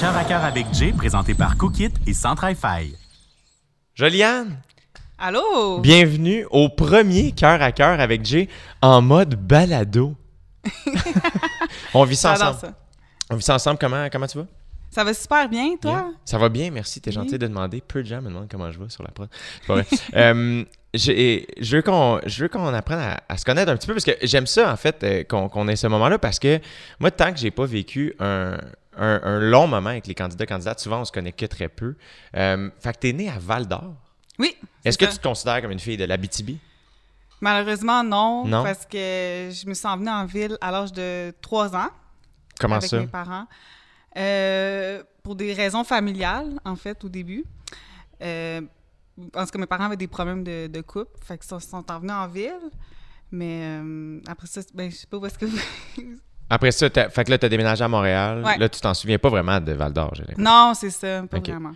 Cœur à cœur avec Jay, présenté par Cookit et Centre fi Joliane, Allô? bienvenue au premier cœur à cœur avec Jay en mode balado. On vit ça ensemble. ça. On vit ça ensemble. Comment, comment tu vas? Ça va super bien, toi? Bien? Ça va bien, merci. T'es Oui. gentil de demander. Peu de gens me demandent comment je vais sur la prod. C'est pas vrai. Euh, je veux qu'on je veux qu'on apprenne à, à se connaître un petit peu parce que j'aime ça, en fait, euh, qu'on qu'on ait ce moment-là parce que moi, tant que j'ai pas vécu un, un- un long moment avec les candidats candidates, souvent on se connaît que très peu. Euh, fait que t'es né à Val d'Or. Oui. Est-ce que ça. tu te considères comme une fille de l'Abitibi? Malheureusement, non, Non? Parce que je me suis en venue en ville à l'âge de 3 ans Comment avec ça? mes parents. Euh, pour des raisons familiales, en fait, au début. Euh, parce que mes parents avaient des problèmes de, de couple. Fait qu'ils sont, sont en venus en ville. Mais euh, après ça, ben, je sais pas où est-ce que vous... Après ça, fait que là, tu as déménagé à Montréal. Ouais. Là, tu t'en souviens pas vraiment de Val d'Or, j'ai l'impression. non, c'est ça, pas vraiment.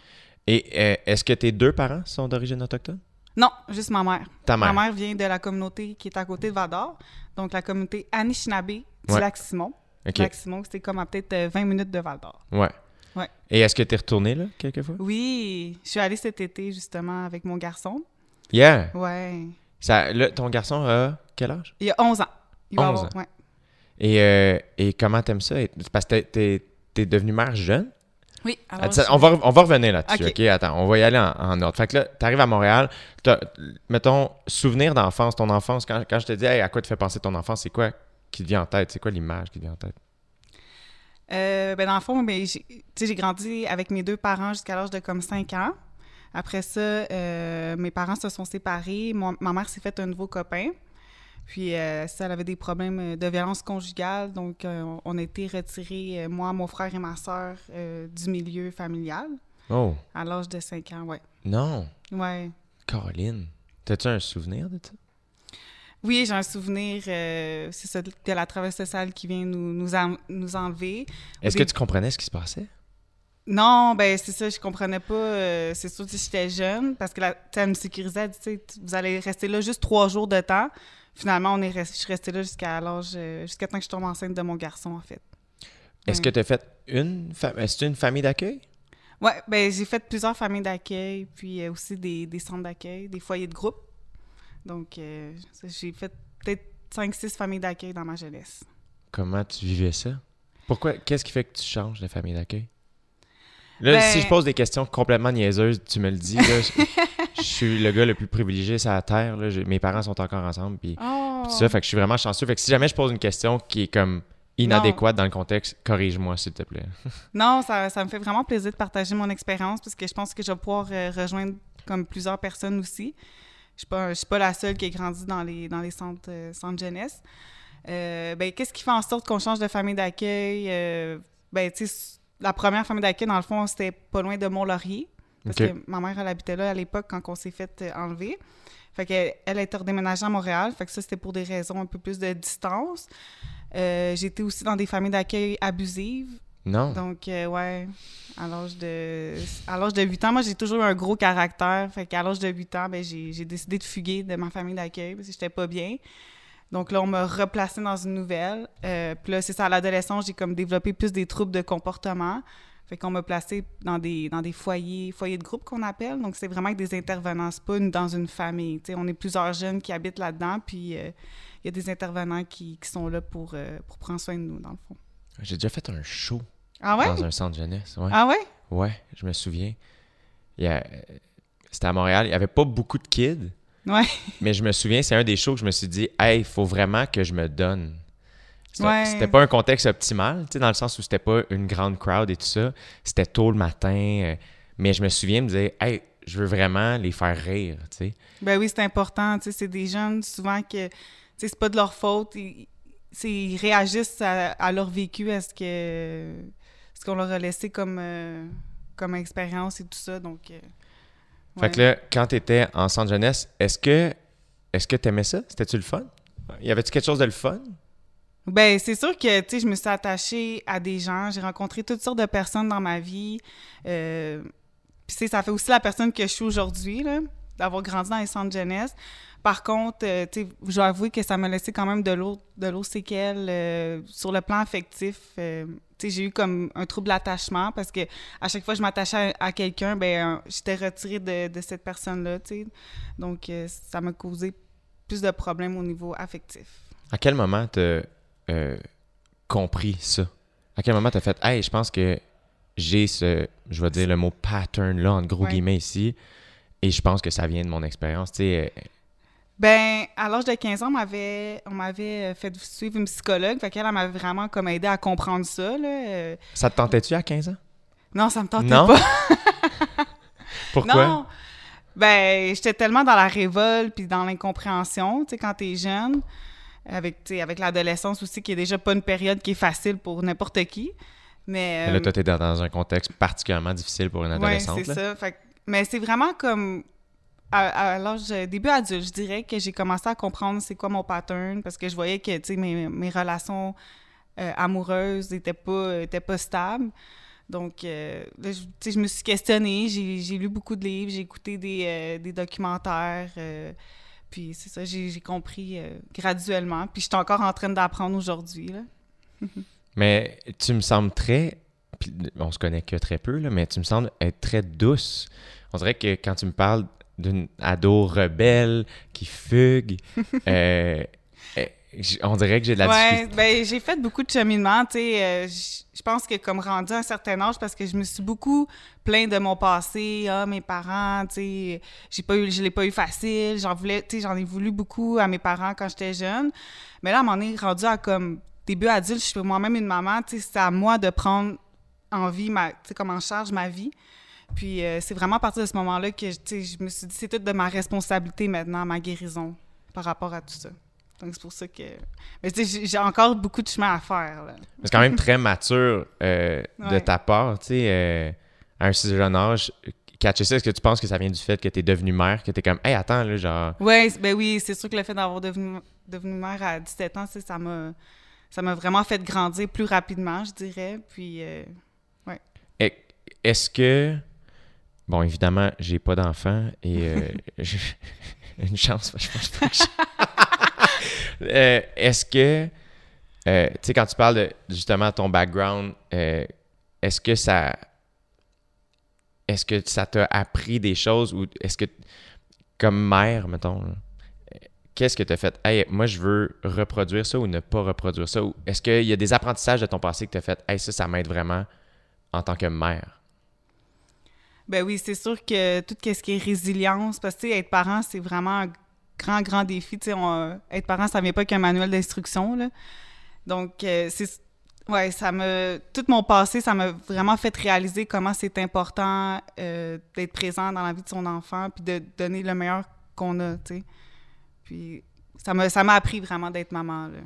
Et euh, est-ce que tes deux parents sont d'origine autochtone? Non, juste ma mère. Ta mère. Ma mère vient de la communauté qui est à côté de Vador, donc la communauté Anishinaabe du Ouais. lac Simon. OK. Lac Simon, c'était comme à peut-être euh, 20 minutes de Val d'Or. Ouais. Ouais. Et est-ce que tu es retourné là, quelquefois? Oui, je suis allée cet été justement avec mon garçon. Yeah! Ouais. Ça, là, ton garçon a quel âge? Il a 11 ans. Il va 11 avoir- ans. ouais. Et, euh, et comment t'aimes ça? Parce que t'es- devenue mère jeune? Oui, alors. Je- on, va, on va revenir là-dessus, OK? OK? Attends, on va y aller en, en ordre. Fait que là, t'arrives à Montréal, mettons, souvenir d'enfance, ton enfance, quand, quand je te dis, hey, à quoi te fait penser ton enfance, c'est quoi qui te vient en tête? C'est quoi l'image qui te vient en tête? Euh, ben, dans le fond, ben, j'ai grandi avec mes deux parents jusqu'à l'âge de comme 5 ans. Après ça, euh, mes parents se sont séparés. Mon- ma mère s'est fait un nouveau copain. Puis, euh, ça, elle avait des problèmes euh, de violence conjugale. Donc, euh, on- a été retirés, euh, moi, mon frère et ma sœur, euh, du milieu familial Oh, à l'âge de 5 ans. Ouais. non! Ouais. Caroline, t'as-tu un souvenir de ça? Oui, j'ai un souvenir, euh, c'est ça, de la traversée sociale qui vient nous, nous, en- nous enlever. Est-ce que tu comprenais ce qui se passait? Non, ben c'est ça, je comprenais pas. euh, c'est sûr que j'étais jeune parce que la, elle me sécurisait, tu sais, vous allez rester là juste trois jours de temps. Finalement, on est je suis restée là jusqu'à l'âge, euh, jusqu'à temps que je tombe enceinte de mon garçon, en fait. Est-ce Ouais. que tu as fait une Est-ce une famille d'accueil? Ouais, ben j'ai fait plusieurs familles d'accueil, puis euh, aussi des, des centres d'accueil, des foyers de groupe. Donc, euh, j'ai fait peut-être 5-6 familles d'accueil dans ma jeunesse. Comment tu vivais ça? Pourquoi? Qu'est-ce qui fait que tu changes de famille d'accueil? Là, Ben- si je pose des questions complètement niaiseuses, tu me le dis. Là, je, je suis le gars le plus privilégié sur la Terre. Là, mes parents sont encore ensemble. Puis, Oh! ça, fait que je suis vraiment chanceux. Fait que si jamais je pose une question qui est comme inadéquate dans le contexte, corrige-moi, s'il te plaît. Non, ça, ça me fait vraiment plaisir de partager mon expérience parce que je pense que je vais pouvoir euh, rejoindre comme plusieurs personnes aussi. Je suis pas, je suis pas la seule qui a grandi dans les, dans les centres, euh, centres jeunesse. Euh, ben, qu'est-ce qui fait en sorte qu'on change de famille d'accueil? Euh, ben, tu sais, la première famille d'accueil, dans le fond, c'était pas loin de Mont-Laurier. Parce que ma mère, elle habitait là à l'époque quand on s'est fait euh, enlever. Fait qu'elle elle a été redéménagée à Montréal. Fait que ça, c'était pour des raisons un peu plus de distance. Euh, J'étais aussi dans des familles d'accueil abusives. Non? Donc, euh, ouais, à l'âge de, à l'âge de 8 ans, moi, j'ai toujours eu un gros caractère. Fait qu'à l'âge de 8 ans, ben, j'ai, j'ai décidé de fuguer de ma famille d'accueil parce que j'étais pas bien. Donc là, on m'a replacé dans une nouvelle. Euh, puis là, c'est ça, à l'adolescence, j'ai comme développé plus des troubles de comportement. Fait qu'on m'a placé dans des, dans des foyers, foyers de groupe qu'on appelle. Donc, c'est vraiment avec des intervenants. C'est pas une- dans une famille. On est plusieurs jeunes qui habitent là-dedans. Puis, euh, il y a des intervenants qui, qui sont là pour, euh, pour prendre soin de nous, dans le fond. J'ai déjà fait un show Ah ouais? dans un centre jeunesse. Ouais. Ah ouais? Ouais, je me souviens. C'était à Montréal. Il n'y avait pas beaucoup de kids. Ouais. Mais je me souviens, c'est un des shows que je me suis dit, hey, il faut vraiment que je me donne. C'était Ouais. pas un contexte optimal, tu sais, dans le sens où c'était pas une grande crowd et tout ça. C'était tôt le matin. euh, mais je me souviens me dire, hey, je veux vraiment les faire rire, tu sais. Ben oui, c'est important. Tu sais, c'est des jeunes souvent que, tu sais, c'est pas de leur faute. Ils, réagissent à, à leur vécu, à ce que, ce qu'on leur a laissé comme, euh, comme expérience et tout ça. Donc, euh, Fait que là, quand tu étais en centre jeunesse, est-ce que est-ce que t'aimais ça? C'était-tu le fun? Y avait-tu quelque chose de le fun? Ben, c'est sûr que, tu sais, je me suis attachée à des gens. J'ai rencontré toutes sortes de personnes dans ma vie. Euh, Puis, tu sais, ça fait aussi la personne que je suis aujourd'hui, là, d'avoir grandi dans les centres jeunesse. Par contre, euh, tu sais, je dois avouer que ça m'a laissé quand même de l'eau de l'eau séquelle euh, sur le plan affectif. J'ai eu comme un trouble d'attachement parce que à chaque fois que je m'attachais à, à quelqu'un, ben, euh, j'étais retirée de, de cette personne-là. Donc, euh, ça m'a causé plus de problèmes au niveau affectif. À quel moment t'as euh, compris ça? À quel moment t'as fait Hey, je pense que j'ai ce, je vais dire le mot pattern là, en gros Ouais. guillemets ici, et je pense que ça vient de mon expérience. Tu sais, Ben, à l'âge de 15 ans, on m'avait, on m'avait euh, fait suivre une psychologue. Fait qu'elle elle m'avait vraiment comme aidé à comprendre ça, là. Euh, ça te tentait-tu à 15 ans? non, ça me tentait Non? pas. Pourquoi? Non. Ben, j'étais tellement dans la révolte puis dans l'incompréhension, tu sais, quand t'es jeune, avec, avec l'adolescence aussi, qui est déjà pas une période qui est facile pour n'importe qui. Mais, Mais Là, euh, toi, t'es dans- un contexte particulièrement difficile pour une adolescente. c'est là. ça. Fait mais c'est vraiment comme à, à l'âge début adulte, je dirais que j'ai commencé à comprendre c'est quoi mon pattern parce que je voyais que, mes, mes relations euh, amoureuses étaient pas, étaient pas stables. Donc, euh, là, je, me suis questionnée, j'ai lu beaucoup de livres, j'ai écouté des, euh, des documentaires, euh, puis c'est ça, j'ai compris euh, graduellement. Puis je suis encore en train d'apprendre aujourd'hui. Mais tu me sembles très. on se connaît que très peu, là, mais tu me sembles être très douce. On dirait que quand tu me parles d'une ado rebelle qui fugue, euh, euh, on dirait que j'ai de la ouais, difficulté. ben j'ai fait beaucoup de cheminement, euh, je pense que comme rendu à un certain âge, parce que je me suis beaucoup plaint de mon passé, ah mes parents, tu sais, j'ai pas eu, je l'ai pas eu facile, j'en voulais, j'en ai voulu beaucoup à mes parents quand j'étais jeune. Mais là, à un moment donné, rendu à comme début adulte, je suis moi-même une maman, tu sais, c'est à moi de prendre en vie ma, comme en charge ma vie. Puis euh, c'est vraiment à partir de ce moment-là que je me suis dit c'est tout de ma responsabilité maintenant, ma guérison par rapport à tout ça. Donc c'est pour ça que. Mais tu sais, j'ai- encore beaucoup de chemin à faire. Là. C'est quand même très mature euh, de Ouais. ta part, tu sais, euh, à un si jeune âge. Catcher ça, est-ce que tu penses que ça vient du fait que tu es devenue mère, que tu es comme, hey, attends, là, genre. Ouais, ben oui, c'est sûr que le fait d'avoir devenu, devenu mère à 17 ans, ça m'a ça m'a vraiment fait grandir plus rapidement, je dirais. Puis euh, E- Est-ce que. Bon, évidemment, j'ai pas d'enfant et. euh, j'ai une chance, je pense pas que j'ai- Euh, Est-ce que. euh, tu sais, quand tu parles de justement ton background, est-ce que ça. Est-ce que ça t'a appris des choses ou est-ce que. Comme mère, mettons, qu'est-ce que tu as fait? Hey, moi, je veux reproduire ça ou ne pas reproduire ça? Ou est-ce qu'il y a des apprentissages de ton passé que tu as fait? Hey, ça, ça m'aide vraiment en tant que mère. Ben oui, c'est sûr que tout ce qui est résilience, parce que être parent, c'est vraiment un grand, grand défi. Être parent, ça vient pas qu'un manuel d'instruction. Donc, euh, c'est... Ouais, ça me... Tout mon passé, ça m'a vraiment fait réaliser comment c'est important euh, d'être présent dans la vie de son enfant puis de donner le meilleur qu'on a. Puis ça m'a, ça m'a appris vraiment d'être maman, là.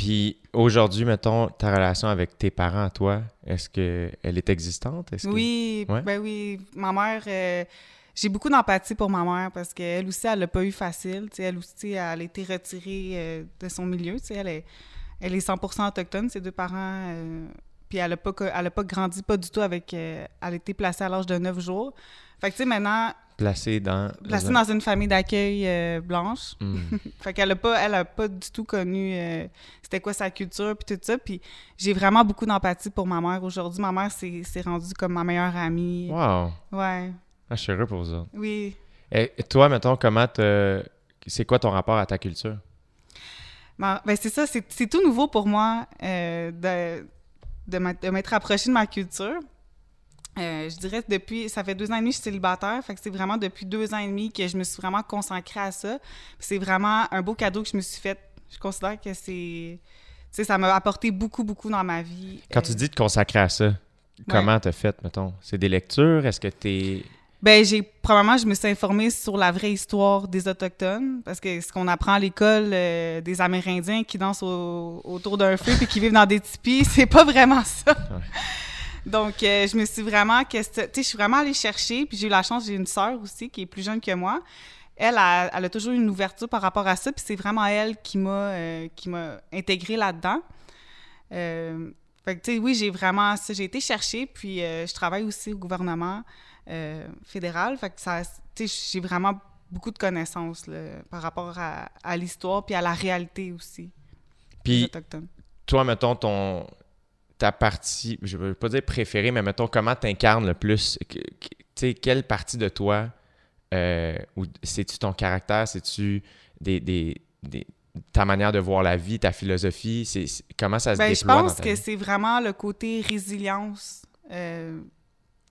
Puis aujourd'hui, mettons, ta relation avec tes parents, toi, est-ce qu'elle est existante? Est-ce que- Oui, Ouais. ben oui. Ma mère, euh, j'ai beaucoup d'empathie pour ma mère parce qu'elle aussi, elle l'a pas eu facile. Tu sais, elle aussi, elle a été retirée euh, de son milieu. Elle est, elle est 100% autochtone, ses deux parents. euh, puis elle a pas, elle a pas grandi pas du tout avec... euh, elle a été placée à l'âge de 9 jours. Fait que, tu sais, maintenant, Placée dans... placée dans une famille d'accueil euh, blanche. Hmm. Fait qu'elle a pas, elle a pas du tout connu euh, c'était quoi sa culture puis tout ça. Puis j'ai vraiment beaucoup d'empathie pour ma mère aujourd'hui. Ma mère s'est s'est rendue comme ma meilleure amie. Wow! Ouais, Ah, je suis heureux pour vous autres. oui. Et toi, mettons, comment te... C'est quoi ton rapport à ta culture? Ben, ben, c'est ça, c'est tout nouveau pour moi euh, de, de m'être approché de ma culture. Euh, je dirais que depuis, ça fait deux ans et demi que je suis célibataire, fait que c'est vraiment depuis deux ans et demi que je me suis vraiment consacrée à ça. C'est vraiment un beau cadeau que je me suis fait. Je considère que c'est, tu sais, ça m'a apporté beaucoup, beaucoup dans ma vie. Quand Euh, tu dis te consacrer à ça, comment t'as fait, mettons? C'est des lectures? Est-ce que t'es... Ben, j'ai probablement je me suis informée sur la vraie histoire des autochtones parce que ce qu'on apprend à l'école euh, des Amérindiens qui dansent au- autour d'un feu puis qui vivent dans des tipis, c'est pas vraiment ça. Donc euh, je me suis vraiment question- tu sais je suis vraiment allée chercher puis j'ai eu la chance j'ai une sœur aussi qui est plus jeune que moi. Elle a, elle a toujours eu une ouverture par rapport à ça puis c'est vraiment elle qui m'a euh, qui m'a intégrée là-dedans. Euh, fait que, tu sais, oui, j'ai vraiment ça. J'ai été chercher, puis euh, je travaille aussi au gouvernement fédéral. Fait que ça, tu sais, j'ai vraiment beaucoup de connaissances là, par rapport à, à l'histoire puis à la réalité aussi Puis toi, mettons, ton... ta partie, je veux pas dire préférée, mais mettons, comment t'incarnes le plus? Tu sais, quelle partie de toi, euh, ou c'est-tu ton caractère, c'est-tu des, des, des- ta manière de voir la vie, ta philosophie? C'est, comment ça se Ben, je dans pense ta que c'est vraiment le côté résilience euh,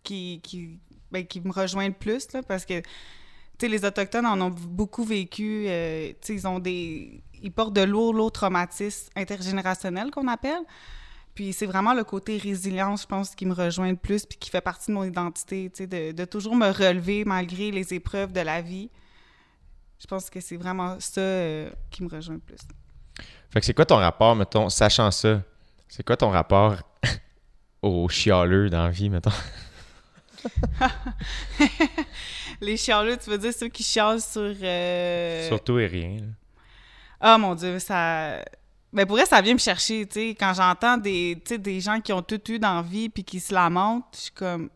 qui, qui, ben, qui me rejoint le plus, là, parce que, tu sais, les Autochtones en ont beaucoup vécu, euh, ils ont des... Ils portent de lourds, lourds traumatismes intergénérationnels, qu'on appelle. Puis c'est vraiment le côté résilience, je pense, qui me rejoint le plus, puis qui fait partie de mon identité, tu sais, de, de toujours me relever malgré les épreuves de la vie. Je pense que c'est vraiment ça euh, qui me rejoint le plus. Fait que c'est quoi ton rapport, mettons, sachant ça, c'est quoi ton rapport aux chialeux dans la vie, mettons? Les chialeux, tu veux dire ceux qui chialent sur... euh, Surtout et rien. là. Ah mon Dieu, ça. Ben pour vrai, ça vient me chercher, tu sais. Quand j'entends des, des gens qui ont tout eu dans la vie puis qui se lamentent, je suis comme.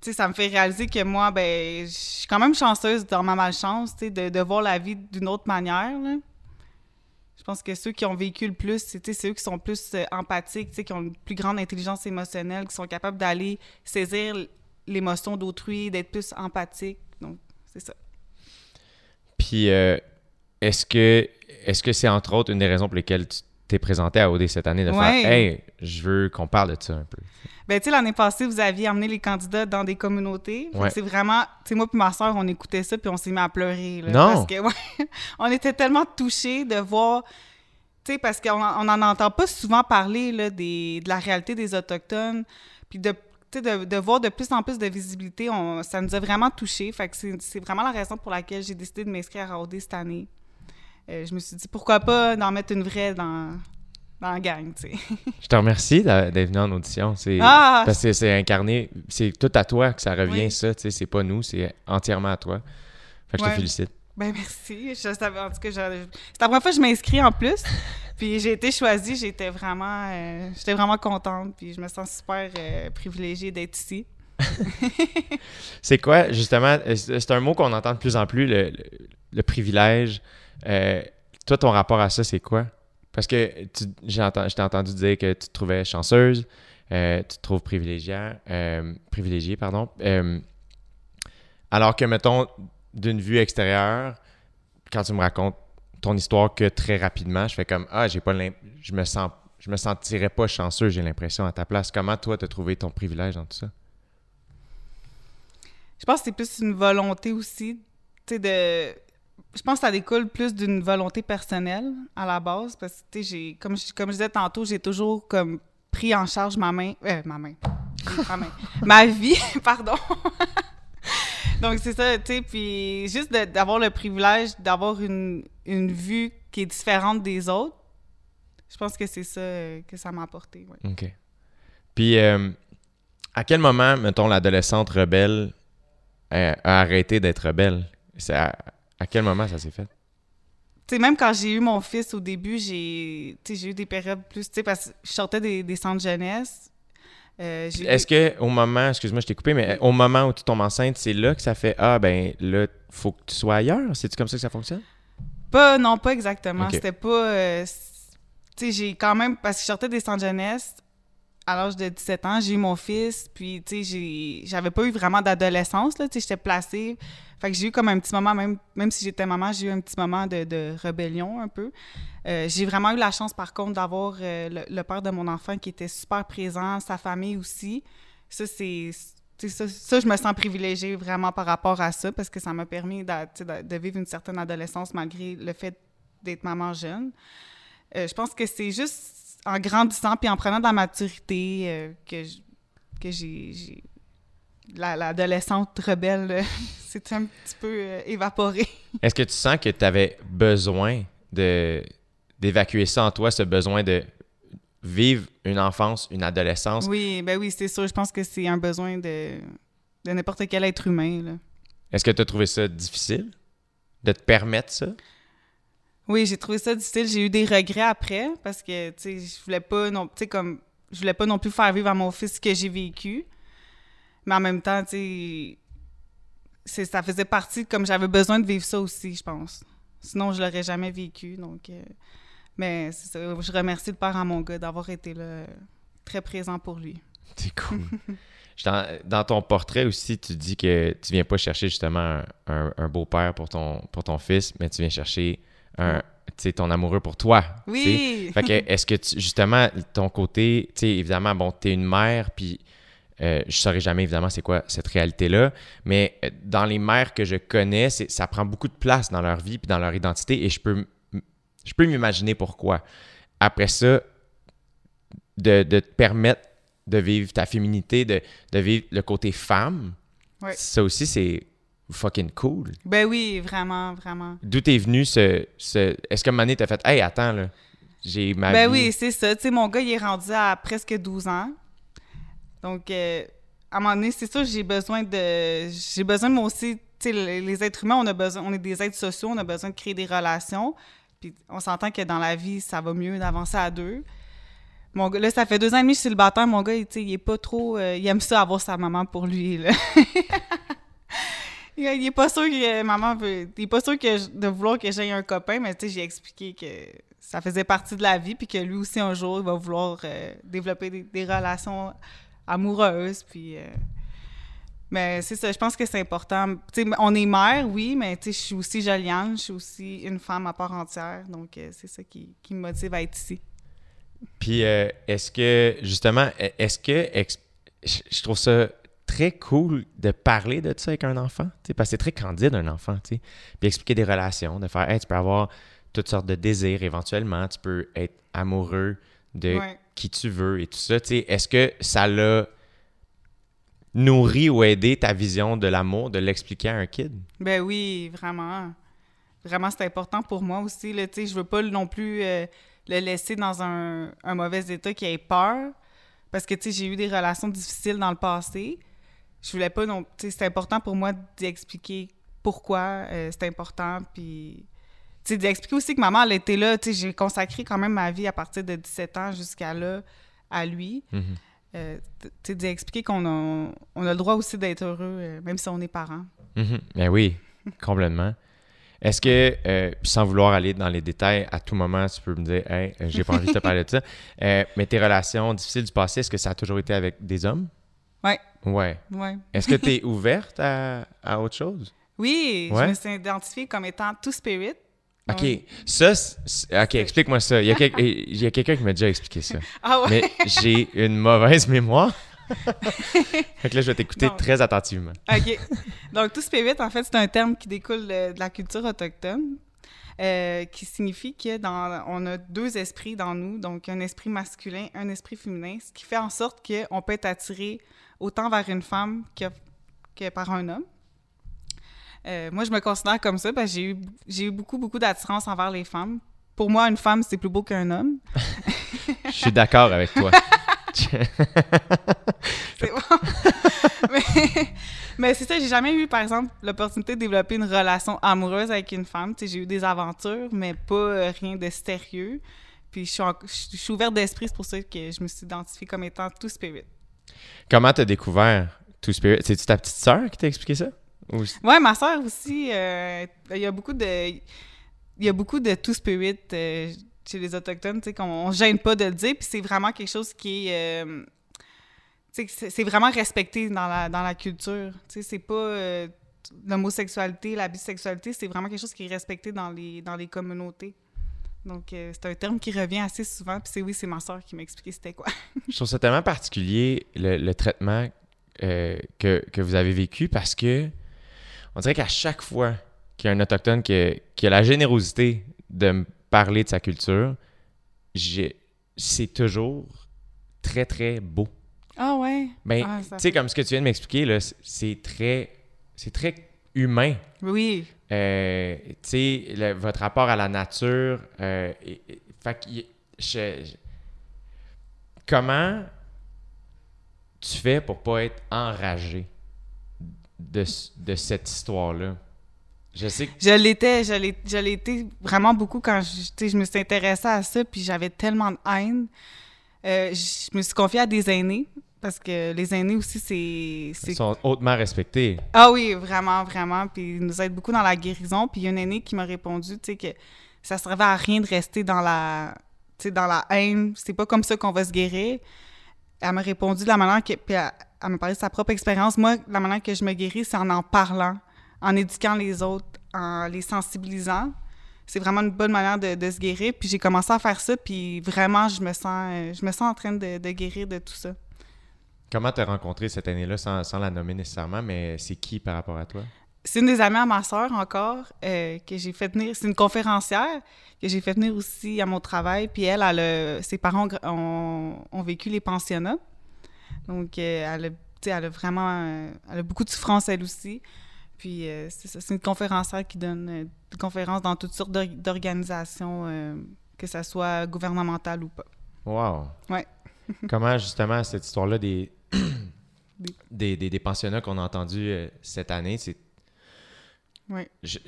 Tu ça me fait réaliser que moi, ben, je suis quand même chanceuse dans ma malchance, tu sais, de, de voir la vie d'une autre manière, là. Je pense que ceux qui ont vécu le plus, c'est c'est eux qui sont plus euh, empathiques, qui ont une plus grande intelligence émotionnelle, qui sont capables d'aller saisir l'émotion d'autrui, d'être plus empathique. Donc, c'est ça. Puis, euh, est-ce que est-ce que c'est entre autres une des raisons pour lesquelles tu t'es présenté à OD cette année de Ouais. faire Hey, je veux qu'on parle de ça un peu? Ben, tu sais, l'année passée, vous aviez emmené les candidats dans des communautés. Ouais. C'est vraiment... Tu sais, moi puis ma soeur, on écoutait ça, puis on s'est mis à pleurer. là, Non! Parce que, ouais, on était tellement touchés de voir... Tu sais, parce qu'on en- on n'en entend pas souvent parler, là, des, de la réalité des Autochtones. Puis de, de, de voir de plus en plus de visibilité, on, ça nous a vraiment touchés. Fait que c'est c'est vraiment la raison pour laquelle j'ai décidé de m'inscrire à OD cette année. Euh, je me suis dit, pourquoi pas d'en mettre une vraie dans, dans la gang, tu sais. Je te remercie d'être venu en audition. C'est Ah! parce que c'est incarné, c'est tout à toi que ça revient Oui. ça, tu sais, c'est pas nous, c'est entièrement à toi. Fait que je te félicite. Ben merci. Je savais, en tout cas, je- c'est la première fois que je m'inscris en plus. Puis j'ai été choisie, j'étais vraiment, euh, j'étais vraiment contente. Puis je me sens super euh, privilégiée d'être ici. C'est quoi, justement, c'est c'est un mot qu'on entend de plus en plus, le, le- le privilège. Euh, toi, ton rapport à ça, c'est quoi? Parce que j'ai enten- je t'ai entendu dire que tu te trouvais chanceuse, euh, tu te trouves privilégiée, euh, privilégiée, pardon. Alors que, mettons, d'une vue extérieure, quand tu me racontes ton histoire que très rapidement, je fais comme Ah, j'ai pas je me sens je me sentirais pas chanceux, j'ai l'impression à ta place. Comment toi t'as trouvé ton privilège dans tout ça? Je pense que c'est plus une volonté aussi, tu sais, de... Je pense que ça découle plus d'une volonté personnelle à la base, parce que, j'ai... Comme je, comme je disais tantôt, j'ai toujours comme pris en charge ma main... Euh, ma main. Ma main. ma vie, pardon. Donc, c'est ça, tu sais, puis juste d'avoir le privilège d'avoir une, une vue qui est différente des autres, je pense que c'est ça euh, que ça m'a apporté, ouais. OK. Puis, euh, à quel moment, mettons, l'adolescente rebelle a arrêté d'être rebelle? C'est à, quel moment ça s'est fait? Tu sais, même quand j'ai eu mon fils au début, j'ai eu des périodes plus, tu parce que je sortais des, des centres jeunesse. Euh, eu Est-ce que au moment, excuse-moi, je t'ai coupé, mais au moment où tu tombes enceinte, c'est là que ça fait Ah, ben là, faut que tu sois ailleurs? C'est-tu comme ça que ça fonctionne? Pas, non, pas exactement. C'était pas. euh, tu sais, j'ai quand même. Parce que je sortais des centres jeunesse à l'âge de 17 ans, j'ai eu mon fils, puis, tu sais, j'avais pas eu vraiment d'adolescence, là. Tu sais, j'étais placée. Fait j'ai eu comme un petit moment, même, même si j'étais maman, j'ai eu un petit moment de, de rébellion un peu. Euh, j'ai vraiment eu la chance, par contre, d'avoir euh, le, père de mon enfant qui était super présent, sa famille aussi. Ça, c'est. Ça, ça, je me sens privilégiée vraiment par rapport à ça parce que ça m'a permis de- de vivre une certaine adolescence malgré le fait d'être maman jeune. Euh, je pense que c'est juste en grandissant puis en prenant de la maturité euh, que je- que j'ai j'ai- la- l'adolescente rebelle euh, s'est un petit peu euh, évaporée. Est-ce que tu sens que tu avais besoin de d'évacuer ça en toi, ce besoin de vivre une enfance, une adolescence? Oui, ben oui, c'est sûr. Je pense que c'est un besoin de, de n'importe quel être humain. Là. Est-ce que tu as trouvé ça difficile de te permettre ça? Oui, j'ai trouvé ça difficile. J'ai eu des regrets après parce que, tu sais, je voulais pas non, tu sais, comme, je voulais pas non plus faire vivre à mon fils ce que j'ai vécu. Mais en même temps, tu sais, ça faisait partie, comme j'avais besoin de vivre ça aussi, je pense. Sinon, je l'aurais jamais vécu, donc... euh, Mais c'est ça, je remercie le père à mon gars d'avoir été là, très présent pour lui. C'est cool. dans, dans, ton portrait aussi, tu dis que tu viens pas chercher justement un, un, beau-père pour ton, pour ton fils, mais tu viens chercher un, ton amoureux pour toi. Oui! Fait que, est-ce que, tu, justement, ton côté, tu sais, évidemment, bon, t'es une mère, puis euh, je saurais jamais, évidemment, c'est quoi cette réalité-là, mais euh, dans les mères que je connais, ça prend beaucoup de place dans leur vie puis dans leur identité, et je peux, je peux m'imaginer pourquoi. Après ça, de, de, te permettre de vivre ta féminité, de, de vivre le côté femme, ça aussi, c'est fucking cool. Ben oui, vraiment, vraiment. D'où t'es venu ce, ce... Est-ce que Mané t'a fait « Hey, attends, là, j'ai ma Ben oui, c'est ça. Tu sais, mon gars, il est rendu à presque 12 ans. Donc, euh, à un moment donné, c'est sûr, j'ai besoin de... J'ai besoin de moi aussi... Tu sais, les êtres humains, on a besoin... On est des êtres sociaux, on a besoin de créer des relations. Puis on s'entend que dans la vie, ça va mieux d'avancer à deux. Mon gars, là, ça fait deux ans et demi que je suis célibataire. Mon gars, il, il est pas trop... Euh, il aime ça avoir sa maman pour lui, là. il est pas sûr que maman veut. Il est pas sûr que de vouloir que j'aie un copain, mais tu sais, j'ai expliqué que ça faisait partie de la vie, puis que lui aussi, un jour, il va vouloir euh, développer des, relations amoureuses, puis. Euh, mais c'est ça, je pense que c'est important. Tu sais, on est mère, oui, mais tu sais, je suis aussi Joliane, je suis aussi une femme à part entière, donc euh, c'est ça qui, qui, me motive à être ici. Puis, est-ce que, justement, est-ce que. Je trouve ça très cool de parler de ça avec un enfant, parce que c'est très candide un enfant, puis expliquer des relations, de faire, hey, tu peux avoir toutes sortes de désirs éventuellement, tu peux être amoureux de qui tu veux et tout ça, est-ce que ça l'a nourri ou aidé ta vision de l'amour, de l'expliquer à un kid? Ben oui, vraiment. Vraiment, c'est important pour moi aussi, là, je veux pas non plus euh, le laisser dans un, un mauvais état qui ait peur, parce que, tu sais, j'ai eu des relations difficiles dans le passé, je voulais pas non c'est important pour moi d'expliquer pourquoi euh, c'est important puis d'expliquer aussi que maman elle était là j'ai consacré quand même ma vie à partir de 17 ans jusqu'à là à lui mm-hmm. euh, d'expliquer qu'on a, on a le droit aussi d'être heureux euh, même si on est parents mm-hmm. ben oui complètement est-ce que, sans vouloir aller dans les détails, à tout moment, tu peux me dire, hey, j'ai pas envie de te parler de ça, mais tes relations difficiles du passé, est-ce que ça a toujours été avec des hommes? Oui. Ouais. ouais. Est-ce que tu es ouverte à, à, autre chose? Oui, je me suis identifiée comme étant tout spirit. OK. Ça, OK, explique-moi ça. Il y a, quelqu'un qui m'a déjà expliqué ça. Ah ouais? Mais j'ai une mauvaise mémoire. fait que là, je vais t'écouter très attentivement. OK. Donc, tout spirit, en fait, c'est un terme qui découle de, la culture autochtone. Euh, qui signifie que dans, on a deux esprits dans nous, donc un esprit masculin, un esprit féminin, ce qui fait en sorte qu'on peut être attiré autant vers une femme que, que par un homme. Euh, moi, je me considère comme ça parce que j'ai eu, beaucoup, beaucoup d'attirance envers les femmes. Pour moi, une femme, c'est plus beau qu'un homme. je suis d'accord avec toi. c'est bon. mais, mais c'est ça, j'ai jamais eu, par exemple, l'opportunité de développer une relation amoureuse avec une femme. j'ai eu des aventures, mais pas euh, rien de sérieux. Puis je suis, je suis ouverte d'esprit, c'est pour ça que je me suis identifiée comme étant tout spirit. Comment t'as découvert Two Spirit? C'est-tu ta petite sœur qui t'a expliqué ça? Ou... Ouais, ma sœur aussi. Euh, il y a beaucoup de... Il y a beaucoup de Two Spirit euh, chez les Autochtones, tu sais, qu'on gêne pas de le dire, puis c'est vraiment quelque chose qui est... Euh, c'est vraiment respecté dans la, dans la culture. C'est pas... L'homosexualité, la bisexualité, c'est vraiment quelque chose qui est respecté dans les, dans les communautés. Donc, euh, c'est un terme qui revient assez souvent. Puis c'est oui, c'est ma soeur qui m'a expliqué c'était quoi. je trouve ça tellement particulier, le, traitement euh, que, que, vous avez vécu, parce que on dirait qu'à chaque fois qu'il y a un Autochtone qui a, qui a, la générosité de me parler de sa culture, c'est toujours très, très beau. Ah ouais? Ben, ah, tu sais, comme ce que tu viens de m'expliquer, c'est très, très humain. Oui. Euh, tu sais, votre rapport à la nature. Euh, comment tu fais pour pas être enragé de, de cette histoire-là? Je sais que... Je l'étais, je été vraiment beaucoup quand je, je me suis intéressée à ça, puis j'avais tellement de haine. Euh, je me suis confiée à des aînés parce que les aînés aussi, c'est. Ils sont hautement respectés. Ah oui, vraiment, vraiment. Puis ils nous aident beaucoup dans la guérison. Puis il y a une aînée qui m'a répondu, tu sais, que ça servait à rien de rester dans la, tu sais, dans la haine. C'est pas comme ça qu'on va se guérir. Elle m'a répondu de la manière que, puis elle, elle m'a parlé de sa propre expérience. Moi, la manière que je me guéris, c'est en en parlant, en éduquant les autres, en les sensibilisant. C'est vraiment une bonne manière de, de se guérir. Puis j'ai commencé à faire ça, puis vraiment, je me sens, je me sens en train de, de guérir de tout ça. Comment t'as rencontré cette année-là, sans, sans la nommer nécessairement, mais c'est qui par rapport à toi? C'est une des amies à ma sœur encore euh, que j'ai fait venir. C'est une conférencière que j'ai fait venir aussi à mon travail. Puis elle, elle a- ses parents ont, vécu les pensionnats. Donc, euh, elle, a, elle vraiment... euh, elle a beaucoup de souffrance, elle aussi. Puis euh, c'est ça, c'est une conférencière qui donne euh, des conférences dans toutes sortes d'or- d'organisations, euh, que ce soit gouvernementales ou pas. Wow! Ouais. Comment, justement, cette histoire-là des, Des- des, des, pensionnats qu'on a entendus euh, cette année, c'est. Ouais. je-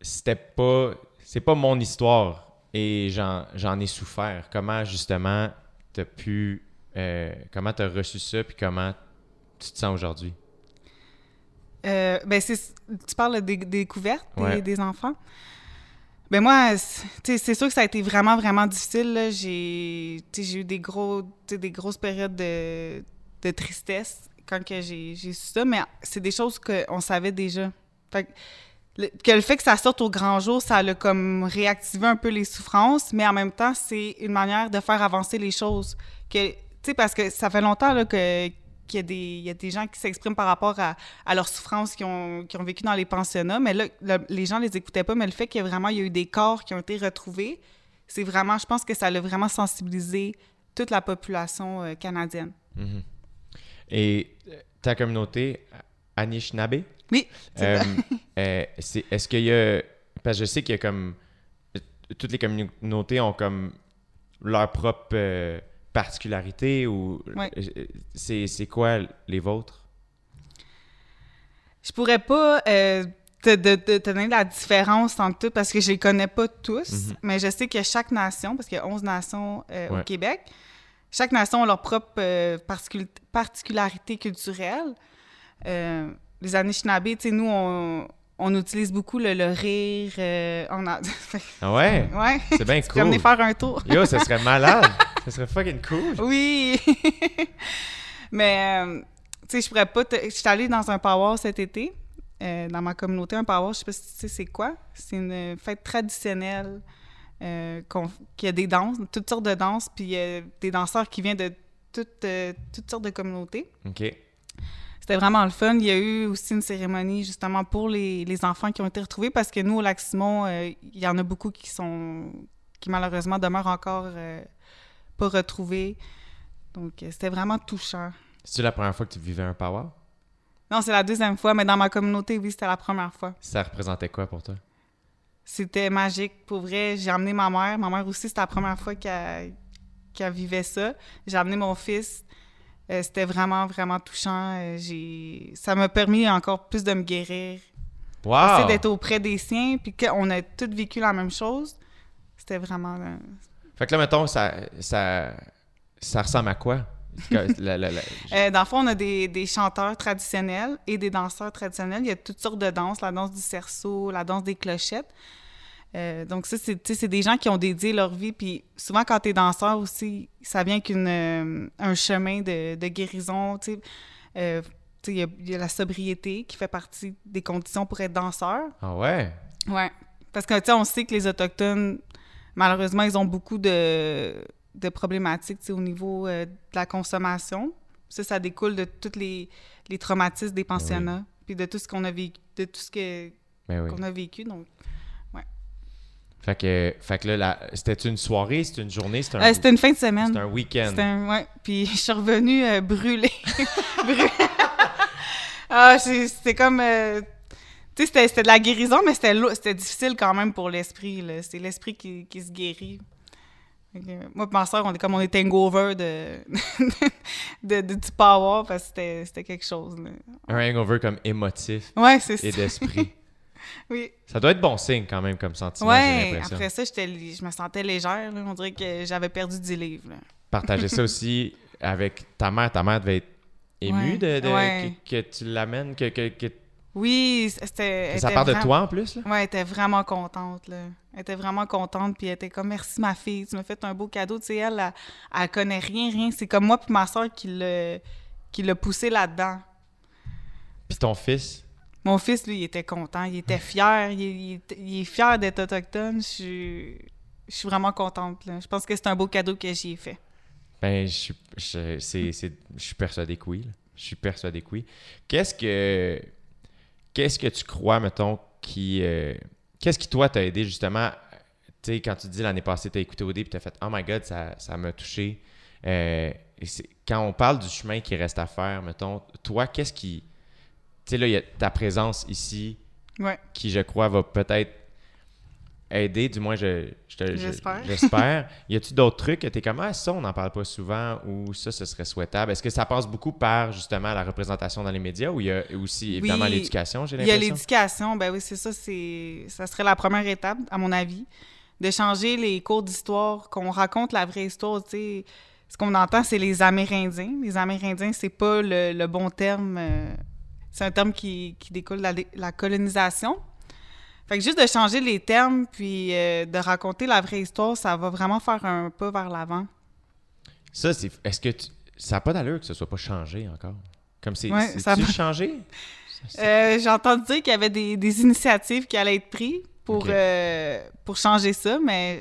C'était pas. C'est pas mon histoire et j'en ai souffert. Comment, justement, t'as pu. euh, comment t'as reçu ça puis comment tu te sens aujourd'hui? Euh, ben tu parles des, des découvertes des, Ouais. des enfants. Ben moi, c'est sûr que ça a été vraiment, vraiment difficile. J'ai, eu des, gros, des grosses périodes de, de tristesse quand que j'ai, j'ai su ça, mais c'est des choses qu'on savait déjà. Que le, fait que ça sorte au grand jour, ça a comme réactivé un peu les souffrances, mais en même temps, c'est une manière de faire avancer les choses. Que, parce que ça fait longtemps que, qu'il y a, des, gens qui s'expriment par rapport à, leurs souffrances qu'ils ont, qu'ils ont vécues dans les pensionnats, mais là, le- les gens les écoutaient pas, mais le fait qu'il y a vraiment il y a eu des corps qui ont été retrouvés, c'est vraiment, je pense que ça l'a vraiment sensibilisé toute la population euh, canadienne. Mhm. Et euh, ta communauté, Anishinaabe, Oui, c'est Euh, euh, c'est- Est-ce qu'il y a. Parce que je sais qu'il y a comme. euh, Toutes les communautés ont comme leur propre euh, particularité ou. Ouais. euh, C'est c'est quoi les vôtres? Je pourrais pas euh, te, donner la différence entre tout parce que je les connais pas tous, Mhm. mais je sais que chaque nation, parce qu'il y a 11 nations euh, Ouais. au Québec, chaque nation a leur propre euh, particul- particularité culturelle. Euh, les Anishinaabe, tu sais, nous, on, on utilise beaucoup le, le rire. euh, on a... Ah ouais? ouais, C'est bien cool. faire un tour. Yo, ça serait malade! ça serait fucking cool! Oui! Mais, euh, tu sais, je pourrais pas... te- Je suis allée dans un power cet été, euh, dans ma communauté, un power, je sais pas si tu sais c'est quoi. C'est une fête traditionnelle euh, qu'on- qui a des danses, toutes sortes de danses, puis euh, des danseurs qui viennent de toutes, euh, toutes sortes de communautés. OK. C'était vraiment le fun. Il y a eu aussi une cérémonie justement pour les, les enfants qui ont été retrouvés parce que nous, au Lac-Simon, euh, il y en a beaucoup qui sont qui malheureusement demeurent encore pas retrouvés. Donc, c'était vraiment touchant. C'est-tu la première fois que tu vivais un power? Non, c'est la deuxième fois, mais dans ma communauté, oui, c'était la première fois. Ça représentait quoi pour toi? C'était magique. Pour vrai, j'ai amené ma mère. Ma mère aussi, c'était la première fois qu'elle qu'elle vivait ça. J'ai amené mon fils. Euh, c'était vraiment, vraiment touchant. Euh, j'ai... Ça m'a permis encore plus de me guérir. Wow! Essayer d'être auprès des siens, puis qu'on a tous vécu la même chose. C'était vraiment... euh, Fait que là, mettons, ça, ça, ça ressemble à quoi? Que- la- la- la- Euh, dans le fond, on a des, des chanteurs traditionnels et des danseurs traditionnels. Il y a toutes sortes de danses, la danse du cerceau, la danse des clochettes. Euh, donc ça, c'est des gens qui ont dédié leur vie. Puis souvent, quand tu es danseur aussi, ça vient qu'un un chemin de, de guérison. Euh, Il y, y a la sobriété qui fait partie des conditions pour être danseur. Ah ouais? Ouais. Parce que, tu sais, on sait que les Autochtones, malheureusement, ils ont beaucoup de, de problématiques, au niveau euh, de la consommation. Ça, ça découle de tous les, les traumatismes des pensionnats, puis de tout ce qu'on a vécu, de tout ce que, Ben oui. qu'on a vécu. Donc, Fait que, fait que là, la- c'était une soirée, c'était une journée, c'était un, Euh, c'était une fin de semaine. c'était un week-end. C'était un- ouais. Puis je suis revenue euh, brûlée. Brûlée. ah, c'était comme... euh, tu sais, c'était- c'était de la guérison, mais c'était difficile quand même pour l'esprit. là. C'est l'esprit qui, qui se guérit. Moi et ma soeur, on est comme on est hangover de, de, de- du power parce que c'était- quelque chose. là. Un hangover comme émotif Ouais, c'est et d'esprit. Oui. ça doit être bon signe quand même comme sentiment, j'ai Ouais, l'impression. après ça, je me sentais légère. là. On dirait que j'avais perdu 10 livres. là. Partager ça aussi avec ta mère. Ta mère devait être émue Ouais, de, de- ouais. que, que tu l'amènes, que, que, que Oui, c'était. Ça part de toi en plus, là? Ouais, elle était vraiment contente, là. Elle était vraiment contente, puis elle était comme « Merci, ma fille, tu m'as fait un beau cadeau. » Tu sais, elle, elle, elle connaît rien, rien. C'est comme moi puis ma soeur qui l'a qui l'a poussé là-dedans. Puis ton fils? Mon fils, lui, il était content, il était fier, il, il est- il est fier d'être autochtone. Je suis, je suis vraiment contente, là. Je pense que c'est un beau cadeau que j'y ai fait. Ben, je suis, je, c'est, c'est- je suis persuadé que oui. là. Je suis persuadé que oui. Qu'est-ce que, qu'est-ce que tu crois, mettons, qui, euh, qu'est-ce qui toi t'a aidé justement, tu sais, quand tu dis l'année passée, t'as écouté OD puis t'as fait, oh my god, ça, ça m'a touché. Euh, et quand on parle du chemin qui reste à faire, mettons, toi, qu'est-ce qui, tu sais, là, il y a ta présence ici Ouais. qui, je crois, va peut-être aider, du moins, je, je te- je- J'espère. j'espère. y a-tu d'autres trucs que tu es comme, ah, ça, on n'en parle pas souvent ou ça, ce serait souhaitable? Est-ce que ça passe beaucoup par, justement, la représentation dans les médias ou il y a aussi, évidemment, Oui, l'éducation, j'ai Il y a l'impression? l'éducation, ben oui, c'est ça, c'est ça serait la première étape, à mon avis, de changer les cours d'histoire, qu'on raconte la vraie histoire, tu sais. Ce qu'on entend, c'est les Amérindiens. Les Amérindiens, c'est pas le, le bon terme. euh, c'est un terme qui, qui découle de la, la colonisation. Fait que juste de changer les termes, puis euh, de raconter la vraie histoire, ça va vraiment faire un pas vers l'avant. Ça, c'est. Est-ce que tu- ça n'a pas d'allure que ce soit pas changé encore? Comme c'est. Ouais, ça tu va- changé? Euh, J'ai entendu dire qu'il y avait des, des initiatives qui allaient être prises pour, euh, pour changer ça, mais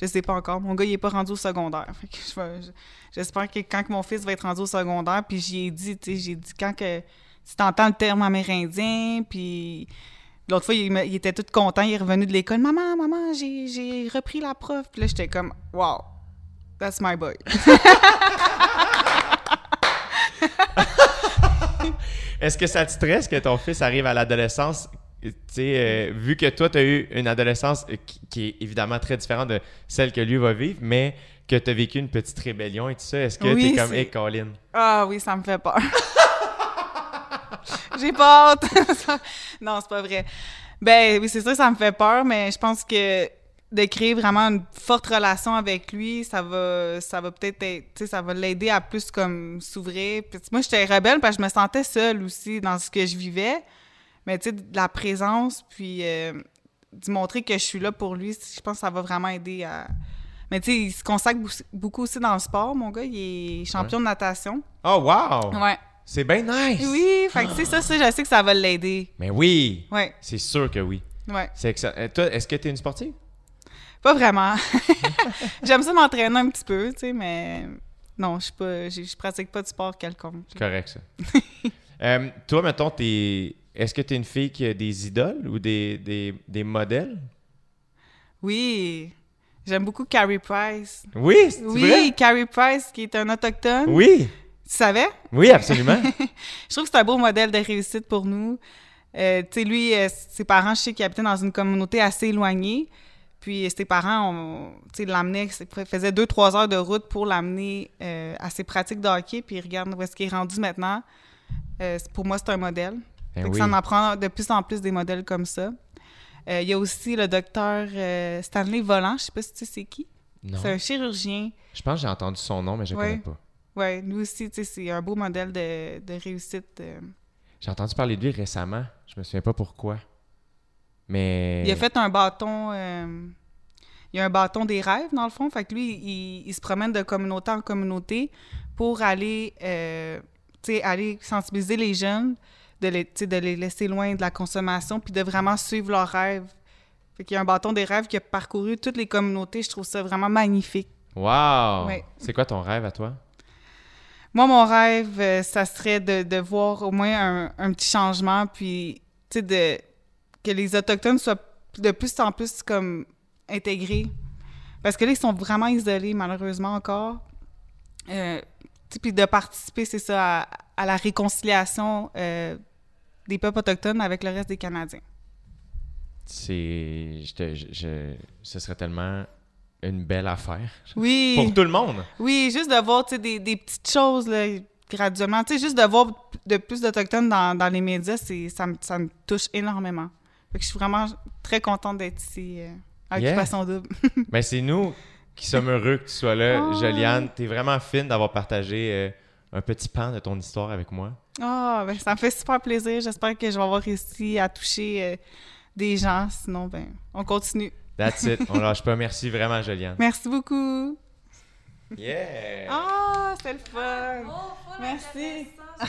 je sais pas encore. Mon gars, il est pas rendu au secondaire. Fait que je J'espère que quand mon fils va être rendu au secondaire, puis j'y ai dit, tu sais, j'ai dit quand que tu t'entends le terme amérindien, puis l'autre fois, il, me- il était tout content, il est revenu de l'école. Maman, maman, j'ai j'ai repris la prof. Puis là, j'étais comme, wow, that's my boy. Est-ce que ça te stresse que ton fils arrive à l'adolescence? Tu sais, euh, vu que toi, tu as eu une adolescence qui, qui est évidemment très différente de celle que lui va vivre, mais que tu as vécu une petite rébellion et tout ça, est-ce que Oui, tu es comme, c'est- hey, Colin? Ah oui, ça me fait peur. J'ai pas hâte. non, c'est pas vrai. Ben oui, c'est sûr, ça me fait peur, mais je pense que de créer vraiment une forte relation avec lui, ça va, ça va peut-être, être- tu sais, ça va l'aider à plus comme s'ouvrir. Moi, j'étais rebelle parce que je me sentais seule aussi dans ce que je vivais. Mais tu sais, de la présence, puis euh, d'y montrer que je suis là pour lui, je pense que ça va vraiment aider à. Mais tu sais, il se consacre beaucoup aussi dans le sport, mon gars. Il est champion de natation. Oh, wow! Ouais. C'est bien nice! Oui, fait que c'est ça, ça, je sais que ça va l'aider. Mais oui! Ouais, C'est sûr que oui. ouais. C'est excellent. Euh, Toi, est-ce que tu es une sportive? Pas vraiment. J'aime ça m'entraîner un petit peu, tu sais, mais non, je suis pas, je je pratique pas de sport quelconque. C'est correct, ça. Euh, toi, mettons, t'es... est-ce que tu es une fille qui a des idoles ou des, des, des modèles? Oui, j'aime beaucoup Carrie Price. Oui, c'est Oui, vrai? Carrie Price, qui est un autochtone. Oui, Tu savais? oui, absolument. Je trouve que c'est un beau modèle de réussite pour nous. Euh, tu sais, lui, euh, ses parents, je sais qu'il habitait dans une communauté assez éloignée. Puis euh, ses parents, tu sais, l'amenaient, faisaient deux, trois heures de route pour l'amener euh, à ses pratiques de hockey. Puis regarde où est-ce qu'il est rendu maintenant. Pour moi, c'est un modèle. Ben oui. Ça en apprend de plus en plus des modèles comme ça. Il y a aussi le docteur Stanley Volant, je sais pas si tu sais c'est qui. C'est un chirurgien. Je pense que j'ai entendu son nom, mais je ne Ouais. connais pas. Ouais, lui aussi, c'est un beau modèle de, de réussite. euh. J'ai entendu parler de lui récemment. Je me souviens pas pourquoi. Mais... Il a fait un bâton. euh, il y a un bâton des rêves, dans le fond. Fait que lui, il, il se promène de communauté en communauté pour aller, euh, aller sensibiliser les jeunes, de les, de les laisser loin de la consommation, puis de vraiment suivre leurs rêves. Fait qu'il y a un bâton des rêves qui a parcouru toutes les communautés. Je trouve ça vraiment magnifique. Wow! Ouais. C'est quoi ton rêve à toi? Moi, mon rêve, euh, ça serait de, voir au moins un, petit changement, puis, de, que les Autochtones soient de plus en plus intégrés. Parce que là, ils sont vraiment isolés, malheureusement, encore. Euh, puis de participer, c'est ça, à, la réconciliation euh, des peuples autochtones avec le reste des Canadiens. C'est... Je- je- Ce serait tellement une belle affaire. Oui. Pour tout le monde. Oui, juste de voir tu des, des petites choses là, graduellement. Tu juste de voir de plus d'Autochtones dans, dans les médias, ça, me, ça me touche énormément. Fait que je suis vraiment très contente d'être ici euh, à Yeah. Occupation Double. Mais c'est nous qui sommes heureux que tu sois là. Oh. Joliane, t'es vraiment fine d'avoir partagé euh, un petit pan de ton histoire avec moi. Ah, ben, ça me fait super plaisir. J'espère que je vais avoir réussi à toucher euh, des gens. Sinon, ben, on continue. That's it. On lâche pas. Merci vraiment, Joliane. Merci beaucoup. Yeah! Ah, c'était le fun. Oh, Merci.